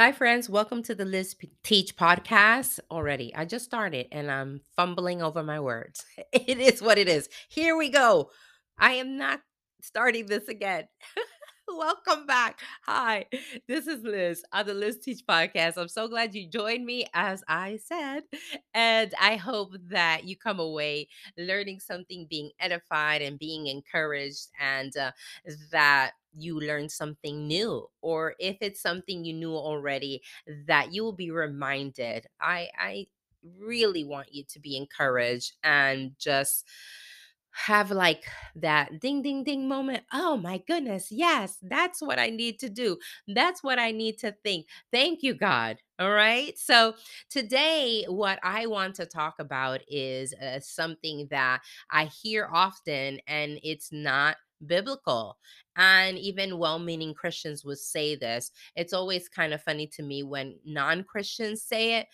Hi, friends. Welcome to the Liz Teach podcast. Already, I just started and I'm fumbling over my words. It is what it is. Here we go. I am not starting this again. Welcome back. Hi, this is Liz on the Liz Teach podcast. I'm so glad you joined me, as I said. And I hope that you come away learning something, being edified, and being encouraged, and uh, that you learn something new. Or if it's something you knew already, that you will be reminded. I, I really want you to be encouraged and just have like that ding ding ding moment. Oh my goodness, yes, that's what I need to do. That's what I need to think. Thank you, God. All right. So today, what I want to talk about is uh, something that I hear often, and it's not biblical. And even well meaning Christians would say this. It's always kind of funny to me when non Christians say it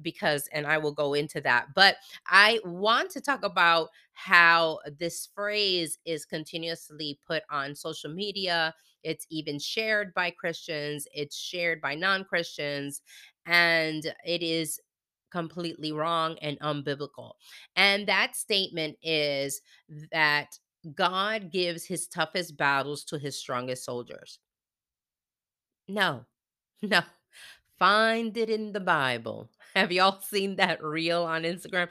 because and I will go into that. But I want to talk about how this phrase is continuously put on social media. It's even shared by Christians, it's shared by non-Christians, and it is completely wrong and unbiblical. And that statement is that God gives his toughest battles to his strongest soldiers. No. No. Find it in the Bible. Have y'all seen that reel on Instagram?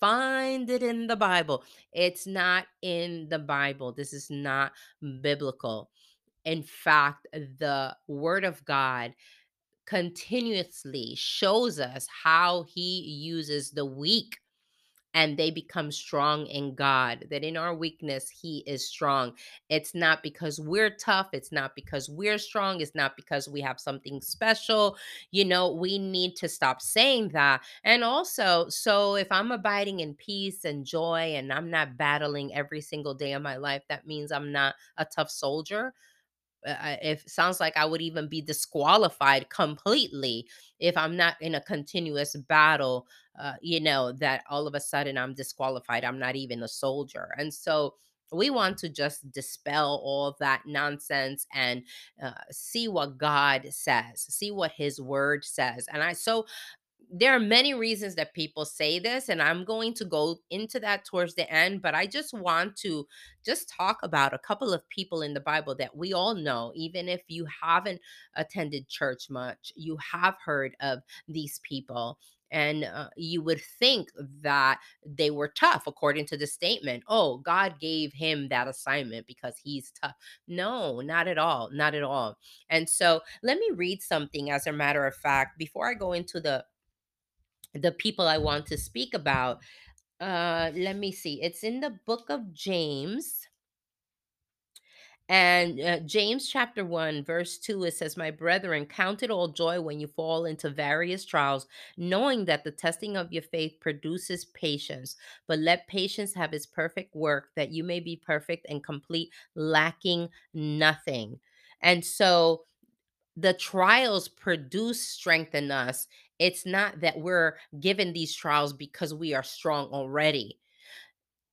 Find it in the Bible. It's not in the Bible. This is not biblical. In fact, the Word of God continuously shows us how He uses the weak and they become strong in God. That in our weakness, He is strong. It's not because we're tough. It's not because we're strong. It's not because we have something special. You know, we need to stop saying that. And also, so if I'm abiding in peace and joy and I'm not battling every single day of my life, that means I'm not a tough soldier uh, I- if sounds like I would even be disqualified completely if I'm not in a continuous battle, uh, you know, that all of a sudden I'm disqualified. I'm not even a soldier. And so we want to just dispel all that nonsense and uh, see what God says, see what his word says. And I, so there are many reasons that people say this and i'm going to go into that towards the end but i just want to just talk about a couple of people in the bible that we all know even if you haven't attended church much you have heard of these people and uh, you would think that they were tough according to the statement oh god gave him that assignment because he's tough no not at all not at all and so let me read something as a matter of fact before i go into the the people I want to speak about. Uh, let me see. It's in the book of James. And uh, James chapter 1, verse 2, it says, My brethren, count it all joy when you fall into various trials, knowing that the testing of your faith produces patience. But let patience have its perfect work, that you may be perfect and complete, lacking nothing. And so the trials produce strength in us. It's not that we're given these trials because we are strong already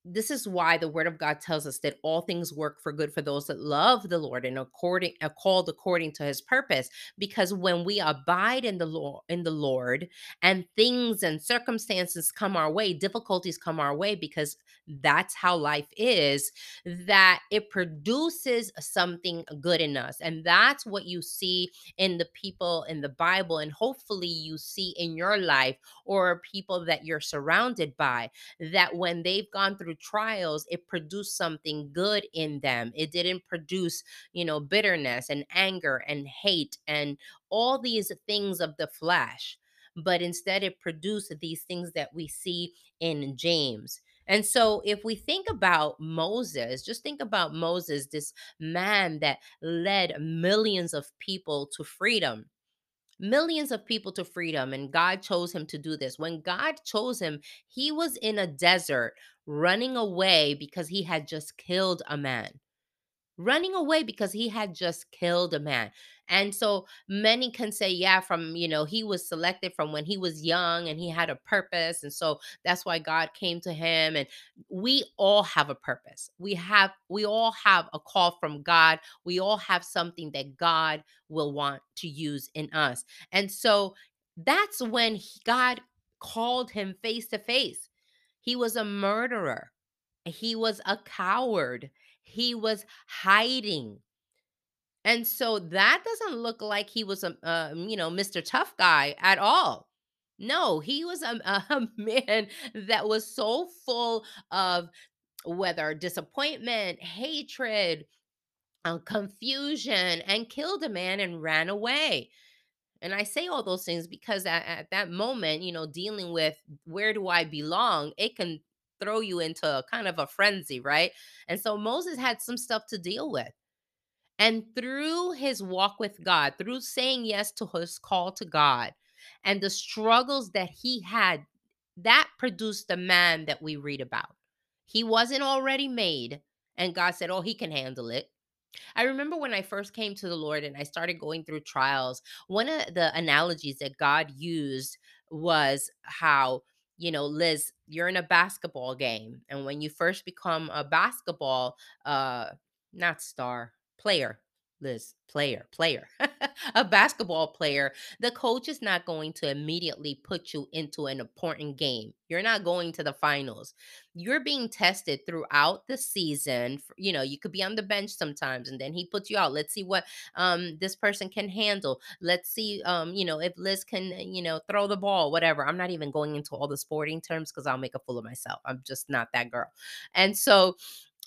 this is why the word of God tells us that all things work for good for those that love the Lord and according are called according to his purpose. Because when we abide in the Lord in the Lord and things and circumstances come our way difficulties come our way because that's how life is that it produces something good in us. And that's what you see in the people in the Bible and hopefully you see in your life or people that you're surrounded by that when they've gone through trials, it produced something good in them. It didn't produce, you know, bitterness and anger and hate and all these things of the flesh, but instead it produced these things that we see in James. And so, if we think about Moses, just think about Moses, this man that led millions of people to freedom millions of people to freedom and God chose him to do this. When God chose him, he was in a desert running away because he had just killed a man. Running away because he had just killed a man. And so many can say, yeah, from, you know, he was selected from when he was young and he had a purpose. And so that's why God came to him. And we all have a purpose. We have, we all have a call from God. We all have something that God will want to use in us. And so that's when God called him face to face. He was a murderer. He was a coward. He was hiding. And so that doesn't look like he was a, you know, Mr. Tough Guy at all. No, he was a, a man that was so full of whether disappointment, hatred, uh, confusion, and killed a man and ran away. And I say all those things because at, at that moment, you know, dealing with where do I belong, it can throw you into a kind of a frenzy, right? And so Moses had some stuff to deal with. And through his walk with God, through saying yes to his call to God and the struggles that he had, that produced the man that we read about. He wasn't already made, and God said, Oh, he can handle it. I remember when I first came to the Lord and I started going through trials, one of the analogies that God used was how, you know, Liz, you're in a basketball game. And when you first become a basketball, uh, not star, player, Liz, player, player, a basketball player, the coach is not going to immediately put you into an important game. You're not going to the finals. You're being tested throughout the season. You know, you could be on the bench sometimes and then he puts you out. Let's see what um this person can handle. Let's see um, you know, if Liz can, uh, you know, throw the ball, whatever. I'm not even going into all the sporting terms because I'll make a fool of myself. I'm just not that girl. And so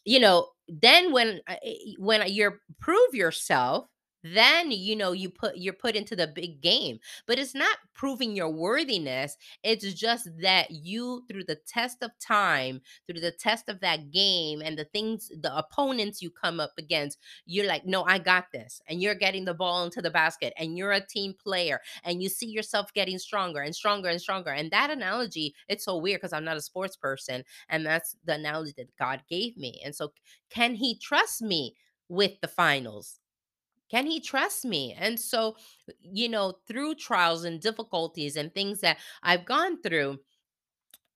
you know then when uh, eh, when you're prove yourself then you know you put you're put into the big game but it's not proving your worthiness it's just that you through the test of time through the test of that game and the things the opponents you come up against you're like no i got this and you're getting the ball into the basket and you're a team player and you see yourself getting stronger and stronger and stronger and that analogy it's so weird because i'm not a sports person and that's the analogy that God gave me. And so, can He trust me with the finals? Can He trust me? And so, you know, through trials and difficulties and things that I've gone through,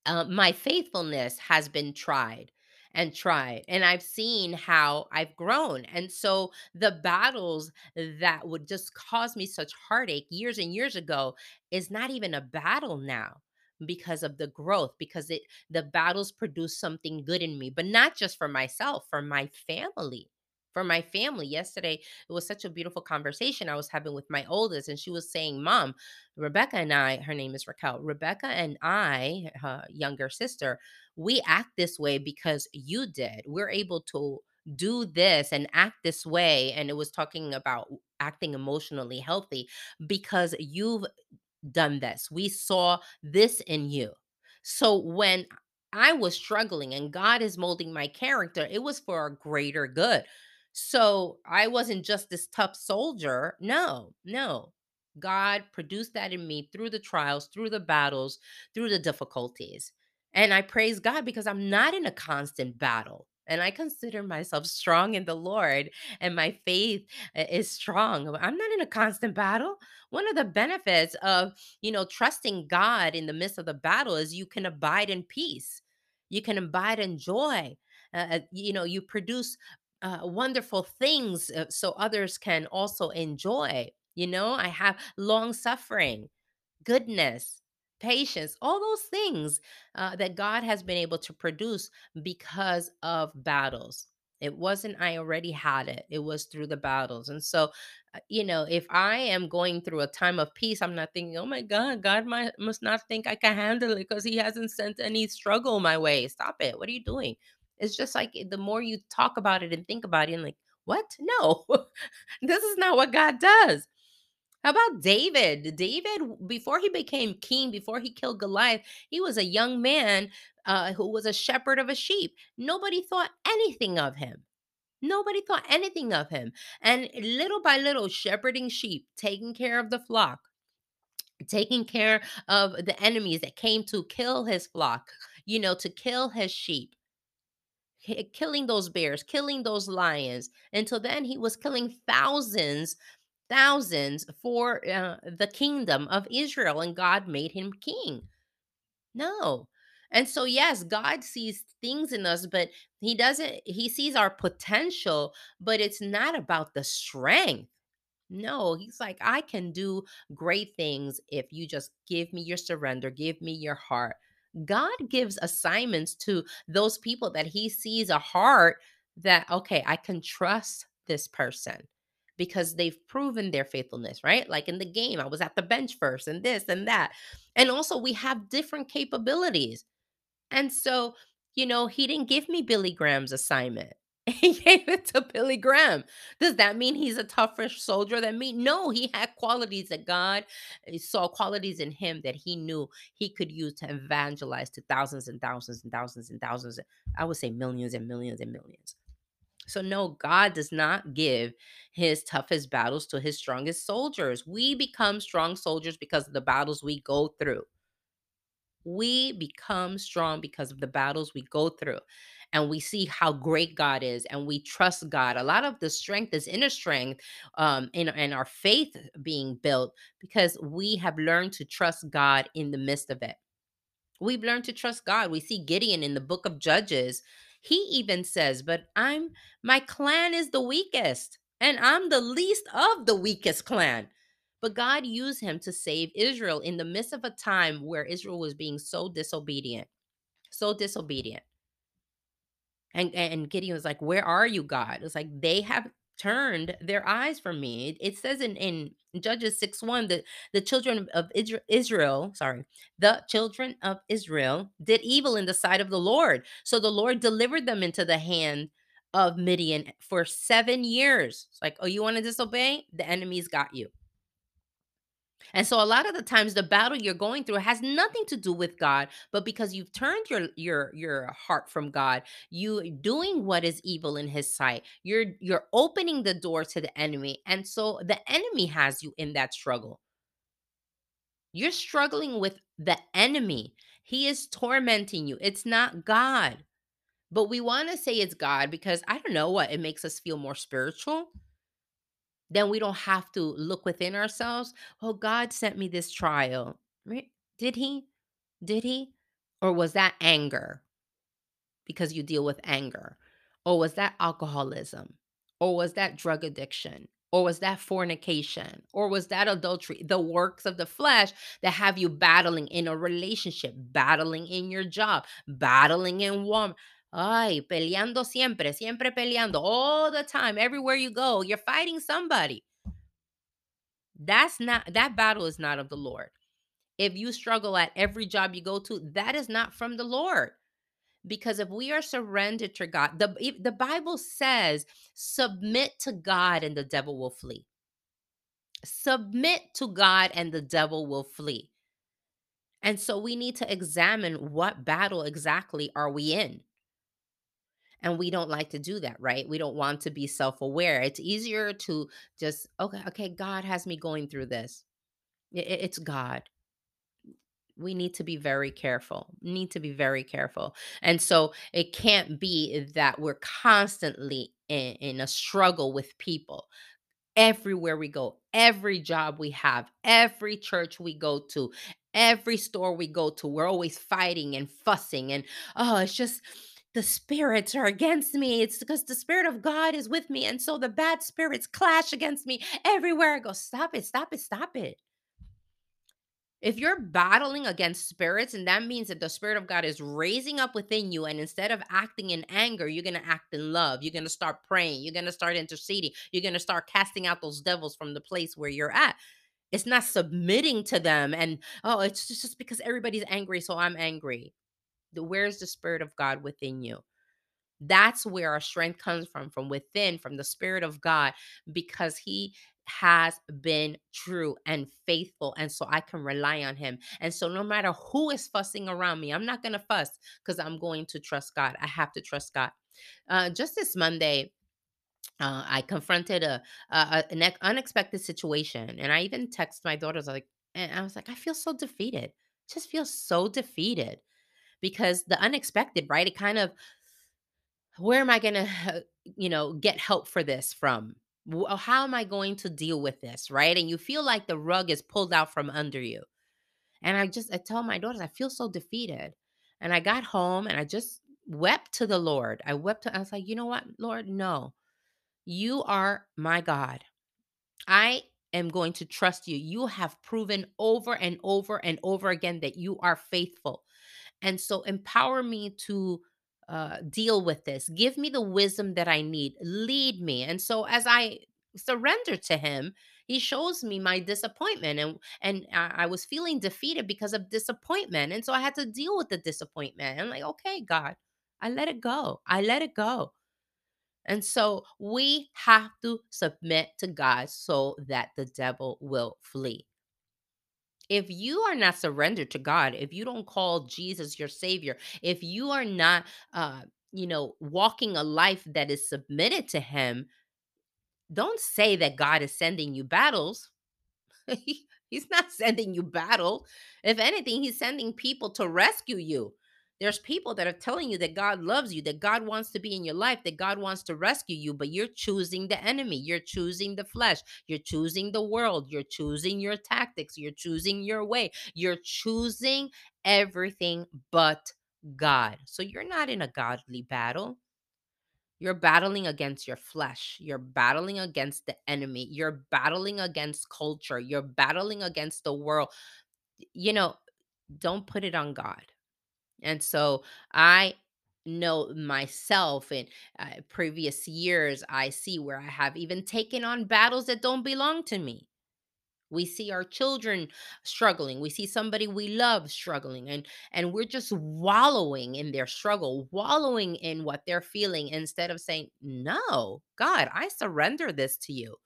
uh, my faithfulness has been tried and tried and i've seen how i've grown and so the battles that would just cause me such heartache years and years ago is not even a battle now because of the growth because it the battles produce something good in me but not just for myself for my family for my family yesterday it was such a beautiful conversation i was having with my oldest and she was saying mom Rebecca and I, her name is Raquel. Rebecca and I, her younger sister, we act this way because you did. We're able to do this and act this way. And it was talking about acting emotionally healthy because you've done this. We saw this in you. So when I was struggling and God is molding my character, it was for a greater good. So I wasn't just this tough soldier. No, no. God produced that in me through the trials, through the battles, through the difficulties. And I praise God because I'm not in a constant battle. And I consider myself strong in the Lord, and my faith uh, is strong. I'm not in a constant battle. One of the benefits of, you know, trusting God in the midst of the battle is you can abide in peace. You can abide in joy. Uh, uh, you know, you produce uh, wonderful things uh, so others can also enjoy. You know, I have long suffering goodness, patience, all those things uh, that God has been able to produce because of battles. It wasn't I already had it. It was through the battles. And so, uh, you know, if I am going through a time of peace, I'm not thinking, oh my God, God might, must not think I can handle it because he hasn't sent any struggle my way. Stop it. What are you doing? It's just like the more you talk about it and think about it, and like, what? No, this is not what God does. How about David? David, before he became king, before he killed Goliath, he was a young man uh, who was a shepherd of a sheep. Nobody thought anything of him. Nobody thought anything of him. And little by little, shepherding sheep, taking care of the flock, taking care of the enemies that came to kill his flock, you know, to kill his sheep, killing those bears, killing those lions. Until then, he was killing thousands thousands for uh, the kingdom of Israel, and God made him king. No. And so, yes, God sees things in us, but He doesn't, He sees our potential, but it's not about the strength. No, He's like, I can do great things if you just give me your surrender, give me your heart. God gives assignments to those people that He sees a heart that, okay, I can trust this person because they've proven their faithfulness, right? Like in the game, I was at the bench first and this and that. And also, we have different capabilities. And so, you know, he didn't give me Billy Graham's assignment. He gave it to Billy Graham. Does that mean he's a tougher soldier than me? No, he had qualities that God eh, saw qualities in him that he knew he could use to evangelize to thousands and thousands and thousands and thousands. I would say millions and millions and millions. So, no, God does not give his toughest battles to his strongest soldiers. We become strong soldiers because of the battles we go through. We become strong because of the battles we go through. And we see how great God is, and we trust God. A lot of the strength is inner strength um, and, and our faith being built because we have learned to trust God in the midst of it. We've learned to trust God. We see Gideon in the book of Judges. He even says, But I'm, my clan is the weakest, and I'm the least of the weakest clan. But God used him to save Israel in the midst of a time where Israel was being so disobedient, so disobedient. And and Gideon was like, "Where are you, God?" It's like they have turned their eyes from me. It, says in in Judges six one that the children of Israel, sorry, the children of Israel did evil in the sight of the Lord. So the Lord delivered them into the hand of Midian for seven years. It's like, oh, you want to disobey? The enemy's got you. And so a lot of the times the battle you're going through has nothing to do with God, but because you've turned your your your heart from God, you doing what is evil in his sight. You're you're opening the door to the enemy. And so the enemy has you in that struggle. You're struggling with the enemy. He is tormenting you. It's not God. But we want to say it's God because I don't know what it makes us feel more spiritual then we don't have to look within ourselves. Oh, God sent me this trial. Did he? Did he? Or was that anger because you deal with anger? Or was that alcoholism? Or was that drug addiction? Or was that fornication? Or was that adultery? The works of the flesh that have you battling in a relationship, battling in your job, battling in one. Ay, peleando siempre, siempre peleando, all the time, everywhere you go, you're fighting somebody. That's not, that battle is not of the Lord. If you struggle at every job you go to, that is not from the Lord. Because if we are surrendered to God, the, the Bible says, submit to God and the devil will flee. Submit to God and the devil will flee. And so we need to examine what battle exactly are we in? And we don't like to do that right? We don't want to be self-aware. It's easier to just okay okay god has me going through this. It's god. We need to be very careful need to be very careful. And so it can't be that we're constantly in, in a struggle with people. Everywhere we go, every job we have, every church we go to, every store we go to, we're always fighting and fussing. And oh, it's just the spirits are against me. It's because the spirit of God is with me. And so the bad spirits clash against me everywhere I go. Stop it, stop it, stop it. If you're battling against spirits, and that means that the Spirit of God is raising up within you, and instead of acting in anger, you're going to act in love. You're going to start praying. You're going to start interceding. You're going to start casting out those devils from the place where you're at. It's not submitting to them and, oh, it's just because everybody's angry, so I'm angry. Where's the Spirit of God within you? That's where our strength comes from, from within, from the Spirit of God, because He has been true and faithful. And so I can rely on Him. And so no matter who is fussing around me, I'm not going to fuss because I'm going to trust God. I have to trust God. Uh, just this Monday, uh, I confronted a, a an unexpected situation, and I even texted my daughters like, and I was like, I feel so defeated. Just feel so defeated because the unexpected, right? It kind of where am I going to, you know, get help for this from? Uh, How am I going to deal with this? Right. And you feel like the rug is pulled out from under you. And I just, I tell my daughters, I feel so defeated. And I got home and I just wept to the Lord. I wept to, I was like, you know what, Lord? No, you are my God. I am going to trust you. You have proven over and over and over again that you are faithful. And so empower me to uh, deal with this. Give me the wisdom that I need. Lead me. And so as I surrender to him, he shows me my disappointment and and I, I was feeling defeated because of disappointment. And so I had to deal with the disappointment. I'm like, okay, God, I let it go. I let it go. And so we have to submit to God so that the devil will flee. If you are not surrendered to God, if you don't call Jesus your savior, if you are not uh you know walking a life that is submitted to him, don't say that God is sending you battles he's not sending you battle. If anything, he's sending people to rescue you. There's people that are telling you that God loves you, that God wants to be in your life, that God wants to rescue you, but you're choosing the enemy. You're choosing the flesh. You're choosing the world. You're choosing your tactics. You're choosing your way. You're choosing everything but God. So you're not in a godly battle. You're battling against your flesh. You're battling against the enemy. You're battling against culture. You're battling against the world. You know, don't put it on God. And so I know myself in uh, previous years, I see where I have even taken on battles that don't belong to me. We see our children struggling. We see somebody we love struggling and and we're just wallowing in their struggle, wallowing in what they're feeling instead of saying, "No, God, I surrender this to you."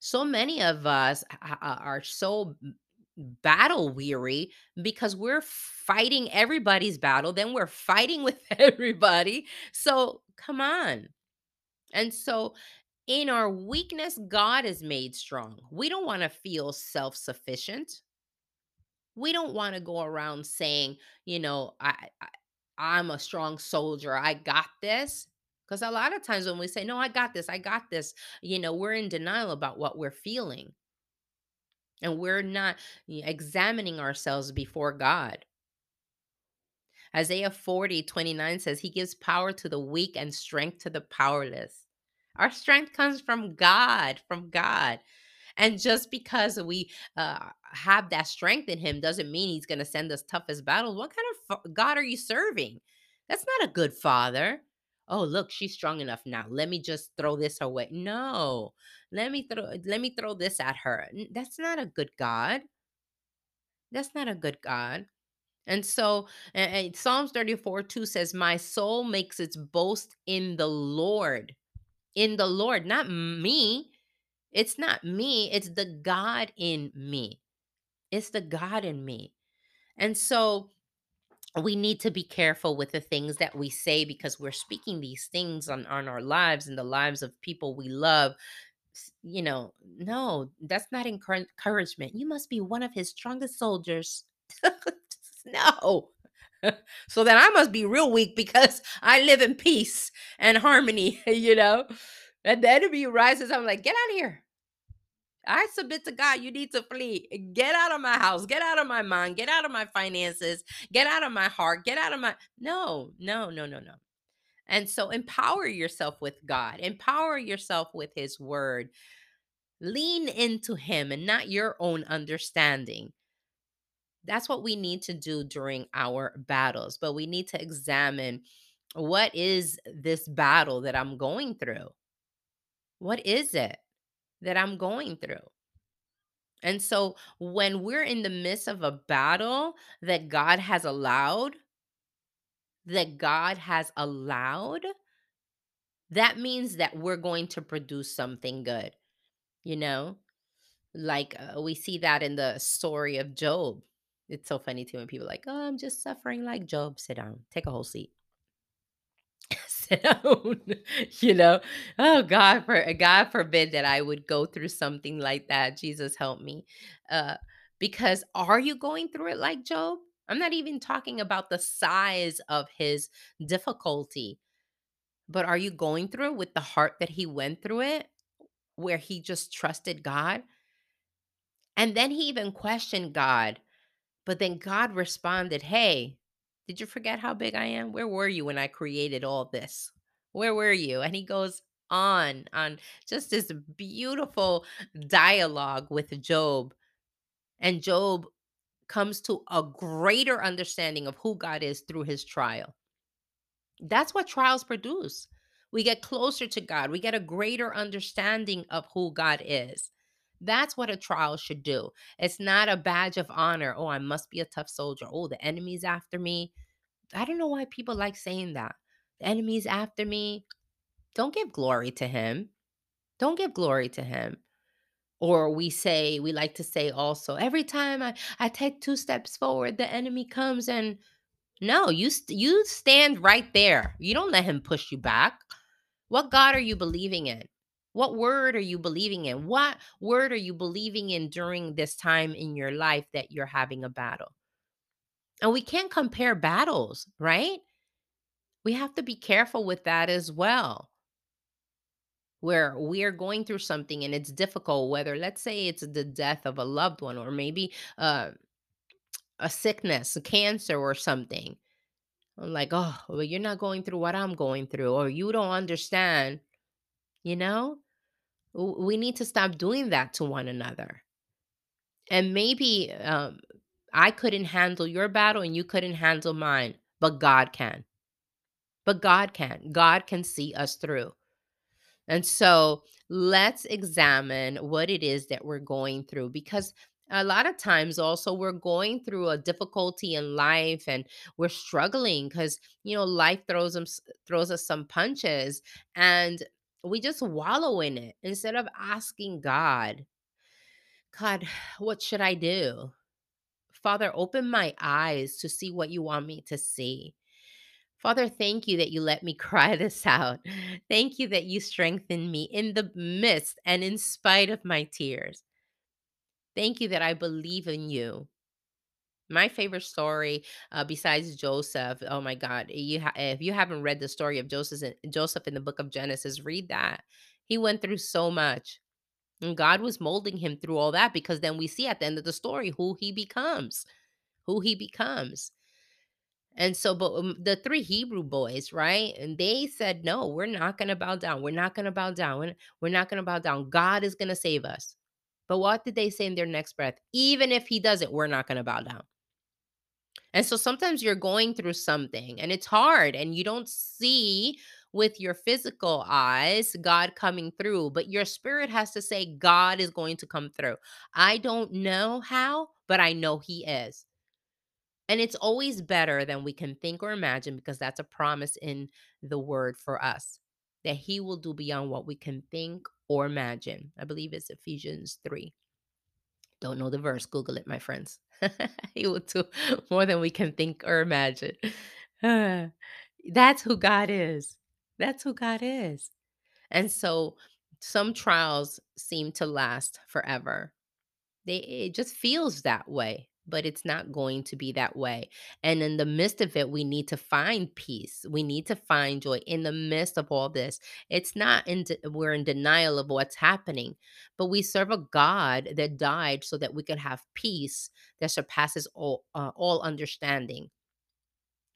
So many of us a- are so battle weary because we're fighting everybody's battle, then we're fighting with everybody. So, come on. And so in our weakness, God is made strong. We don't want to feel self sufficient. We don't want to go around saying, you know, I, I I'm a strong soldier. I got this. Because a lot of times when we say, no, I got this, I got this, you know, we're in denial about what we're feeling and we're not examining ourselves before God. Isaiah 40 29 says, He gives power to the weak and strength to the powerless. Our strength comes from God, from God. And just because we uh, have that strength in him doesn't mean he's going to send us toughest battles. What kind of God are you serving? That's not a good father. Oh, look, she's strong enough now. Let me just throw this away. No. Let me throw let me throw this at her. That's not a good God. That's not a good God. And so and, Psalms 34 2 says, My soul makes its boast in the Lord. In the Lord, not me. It's not me, it's the God in me. It's the God in me. And so we need to be careful with the things that we say because we're speaking these things on, on our lives and the lives of people we love. You know, no, that's not encour- encouragement. You must be one of his strongest soldiers. no. so then I must be real weak because I live in peace and harmony, you know? And the enemy rises. I'm like, get out of here I submit to God. You need to flee. Get out of my house. Get out of my mind. Get out of my finances. Get out of my heart. Get out of my. No, no, no, no, no. And so empower yourself with God. Empower yourself with His word. Lean into Him and not your own understanding. That's what we need to do during our battles. But we need to examine what is this battle that I'm going through? What is it that I'm going through? And so when we're in the midst of a battle that God has allowed, that God has allowed, that means that we're going to produce something good, you know? Like uh, we see that in the story of Job. It's so funny too when people like, "Oh, I'm just suffering like Job." Sit down. Take a whole seat. sit down. you know, oh God, for God forbid that I would go through something like that. Jesus help me. Uh, because are you going through it like Job? I'm not even talking about the size of his difficulty, but are you going through it with the heart that he went through it? where he just trusted God. And then he even questioned God, but then God responded, Hey, did you forget how big I am? Where were you when I created all this? Where were you? And he goes on, on just this beautiful dialogue with Job. And Job comes to a greater understanding of who God is through his trial. That's what trials produce. We get closer to God, we get a greater understanding of who God is. That's what a trial should do. It's not a badge of honor. Oh, I must be a tough soldier. Oh, the enemy's after me. I don't know why people like saying that. The enemy's after me. Don't give glory to him. Don't give glory to him. Or we say, we like to say also, every time I, I take two steps forward, the enemy comes and no, you st- you stand right there. You don't let him push you back. What God are you believing in? What word are you believing in? What word are you believing in during this time in your life that you're having a battle? And we can't compare battles, right? We have to be careful with that as well. Where we are going through something and it's difficult, whether let's say it's the death of a loved one or maybe uh, a sickness, a cancer or something. I'm like, oh, well, you're not going through what I'm going through, or you don't understand, you know? We need to stop doing that to one another. And maybe um, I couldn't handle your battle and you couldn't handle mine, but God can. But God can. God can see us through. And so let's examine what it is that we're going through because a lot of times also we're going through a difficulty in life and we're struggling because you know life throws them throws us some punches and we just wallow in it instead of asking God, God, what should I do? Father, open my eyes to see what you want me to see. Father, thank you that you let me cry this out. Thank you that you strengthen me in the midst and in spite of my tears. Thank you that I believe in you. My favorite story, uh, besides Joseph, oh my God, you ha- if you haven't read the story of Joseph, in- Joseph in the book of Genesis, read that. He went through so much, and God was molding him through all that because then we see at the end of the story who he becomes, who he becomes. And so, but um, the three Hebrew boys, right? And they said, no, we're not going to bow down. We're not going to bow down. We're we're not going to bow down. God is going to save us. But what did they say in their next breath? Even if he doesn't, we're not going to bow down. And so sometimes you're going through something and it's hard and you don't see with your physical eyes God coming through, but your spirit has to say, God is going to come through. I don't know how, but I know he is. And it's always better than we can think or imagine because that's a promise in the word for us that he will do beyond what we can think or imagine. I believe it's Ephesians 3. Don't know the verse. Google it, my friends. he will do more than we can think or imagine. that's who God is. That's who God is. And so some trials seem to last forever they it just feels that way, but it's not going to be that way. And in the midst of it, we need to find peace. We need to find joy in the midst of all this. It's not in de- we're in denial of what's happening, but we serve a God that died so that we could have peace that surpasses all uh, all understanding.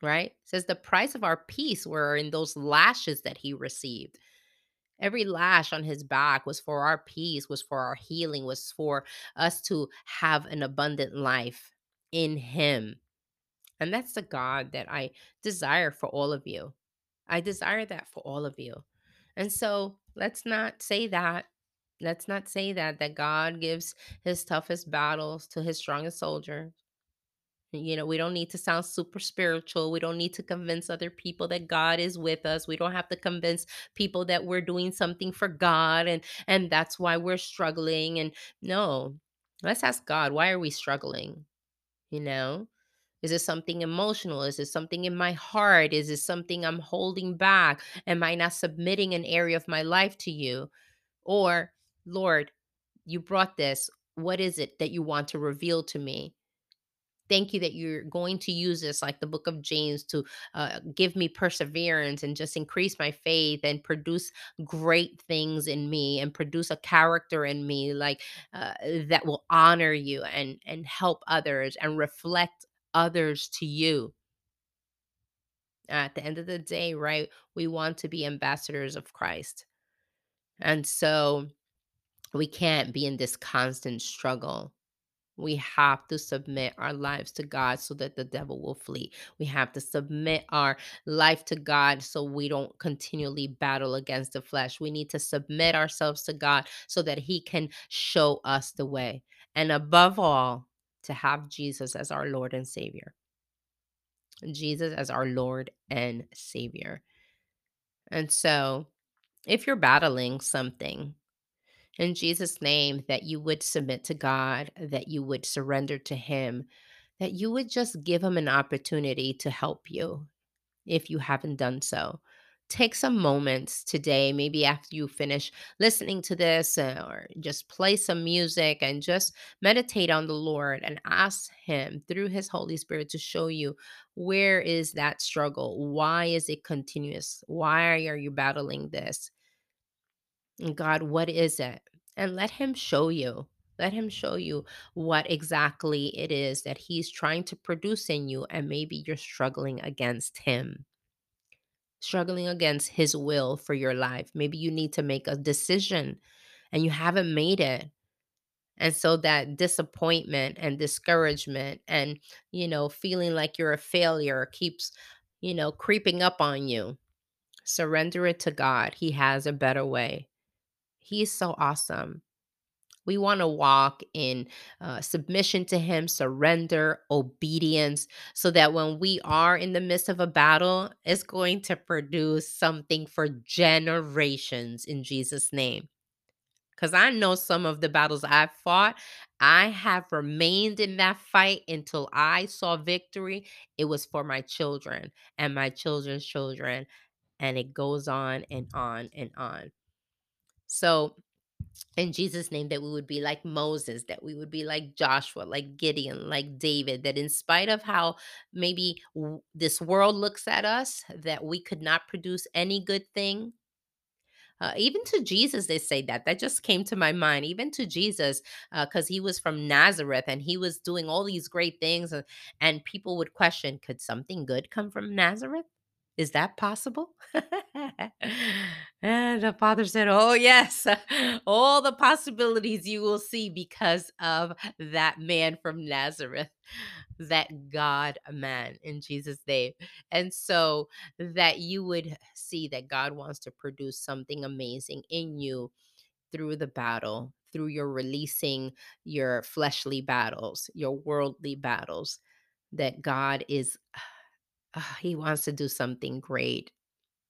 Right? It says the price of our peace were in those lashes that he received. Every lash on his back was for our peace, was for our healing, was for us to have an abundant life in him. And that's the God that I desire for all of you. I desire that for all of you. And so let's not say that. Let's not say that, that God gives his toughest battles to his strongest soldiers. You know, we don't need to sound super spiritual. We don't need to convince other people that God is with us. We don't have to convince people that we're doing something for God and and that's why we're struggling and no. Let's ask God, why are we struggling? You know? Is it something emotional? Is it something in my heart? Is it something I'm holding back? Am I not submitting an area of my life to you? Or, Lord, you brought this. What is it that you want to reveal to me? Thank you that you're going to use this, like the book of James, to uh, give me perseverance and just increase my faith and produce great things in me and produce a character in me, like uh, that will honor you and and help others and reflect others to you. At the end of the day, right? We want to be ambassadors of Christ, and so we can't be in this constant struggle we have to submit our lives to God so that the devil will flee. We have to submit our life to God so we don't continually battle against the flesh. We need to submit ourselves to God so that He can show us the way. And above all, to have Jesus as our Lord and Savior. Jesus as our Lord and Savior. And so, if you're battling something, in Jesus' name, that you would submit to God, that you would surrender to Him, that you would just give Him an opportunity to help you if you haven't done so. Take some moments today, maybe after you finish listening to this, uh, or just play some music and just meditate on the Lord and ask Him through His Holy Spirit to show you where is that struggle? Why is it continuous? Why are you battling this? God, what is it? And let Him show you. Let Him show you what exactly it is that He's trying to produce in you. And maybe you're struggling against Him, struggling against His will for your life. Maybe you need to make a decision and you haven't made it. And so that disappointment and discouragement and, you know, feeling like you're a failure keeps, you know, creeping up on you. Surrender it to God. He has a better way. He's so awesome. We want to walk in uh, submission to Him, surrender, obedience, so that when we are in the midst of a battle, it's going to produce something for generations in Jesus' name. Because I know some of the battles I've fought, I have remained in that fight until I saw victory. It was for my children and my children's children. And it goes on and on and on. So, in Jesus' name, that we would be like Moses, that we would be like Joshua, like Gideon, like David, that in spite of how maybe w- this world looks at us, that we could not produce any good thing. Uh, even to Jesus, they say that. That just came to my mind. Even to Jesus, because uh, he was from Nazareth and he was doing all these great things, and, and people would question, could something good come from Nazareth? Is that possible? and the father said, Oh, yes, all the possibilities you will see because of that man from Nazareth, that God man in Jesus' name. And so that you would see that God wants to produce something amazing in you through the battle, through your releasing your fleshly battles, your worldly battles, that God is Ah, he wants to do something great.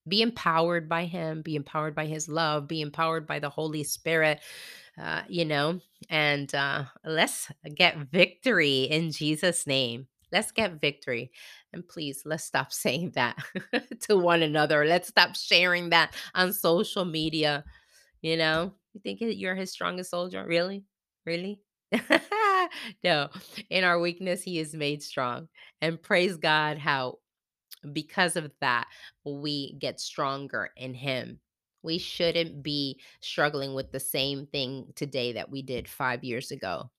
Be empowered by him, be empowered by his love, be empowered by the Holy Spirit, uh, you know, and uh, let's get victory in Jesus' name. Let's get victory. And please, let's stop saying that to one another. Let's stop sharing that on social media. You know, you think you're his strongest soldier? Really? Really? no, in our weakness, he is made strong. And praise God how because of that, we get stronger in Him. We shouldn't be struggling with the same thing today that we did five years ago.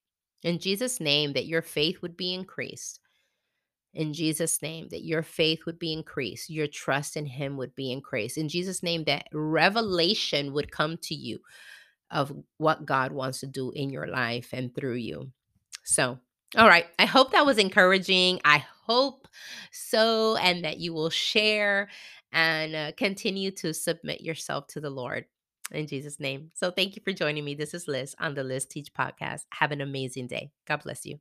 In Jesus' name, that your faith would be increased. In Jesus' name, that your faith would be increased, your trust in Him would be increased. In Jesus' name, that revelation would come to you of what God wants to do in your life and through you. So, all right. I hope that was encouraging. I hope so, and that you will share and uh, continue to submit yourself to the Lord in Jesus' name. So, thank you for joining me. This is Liz on the Liz Teach podcast. Have an amazing day. God bless you.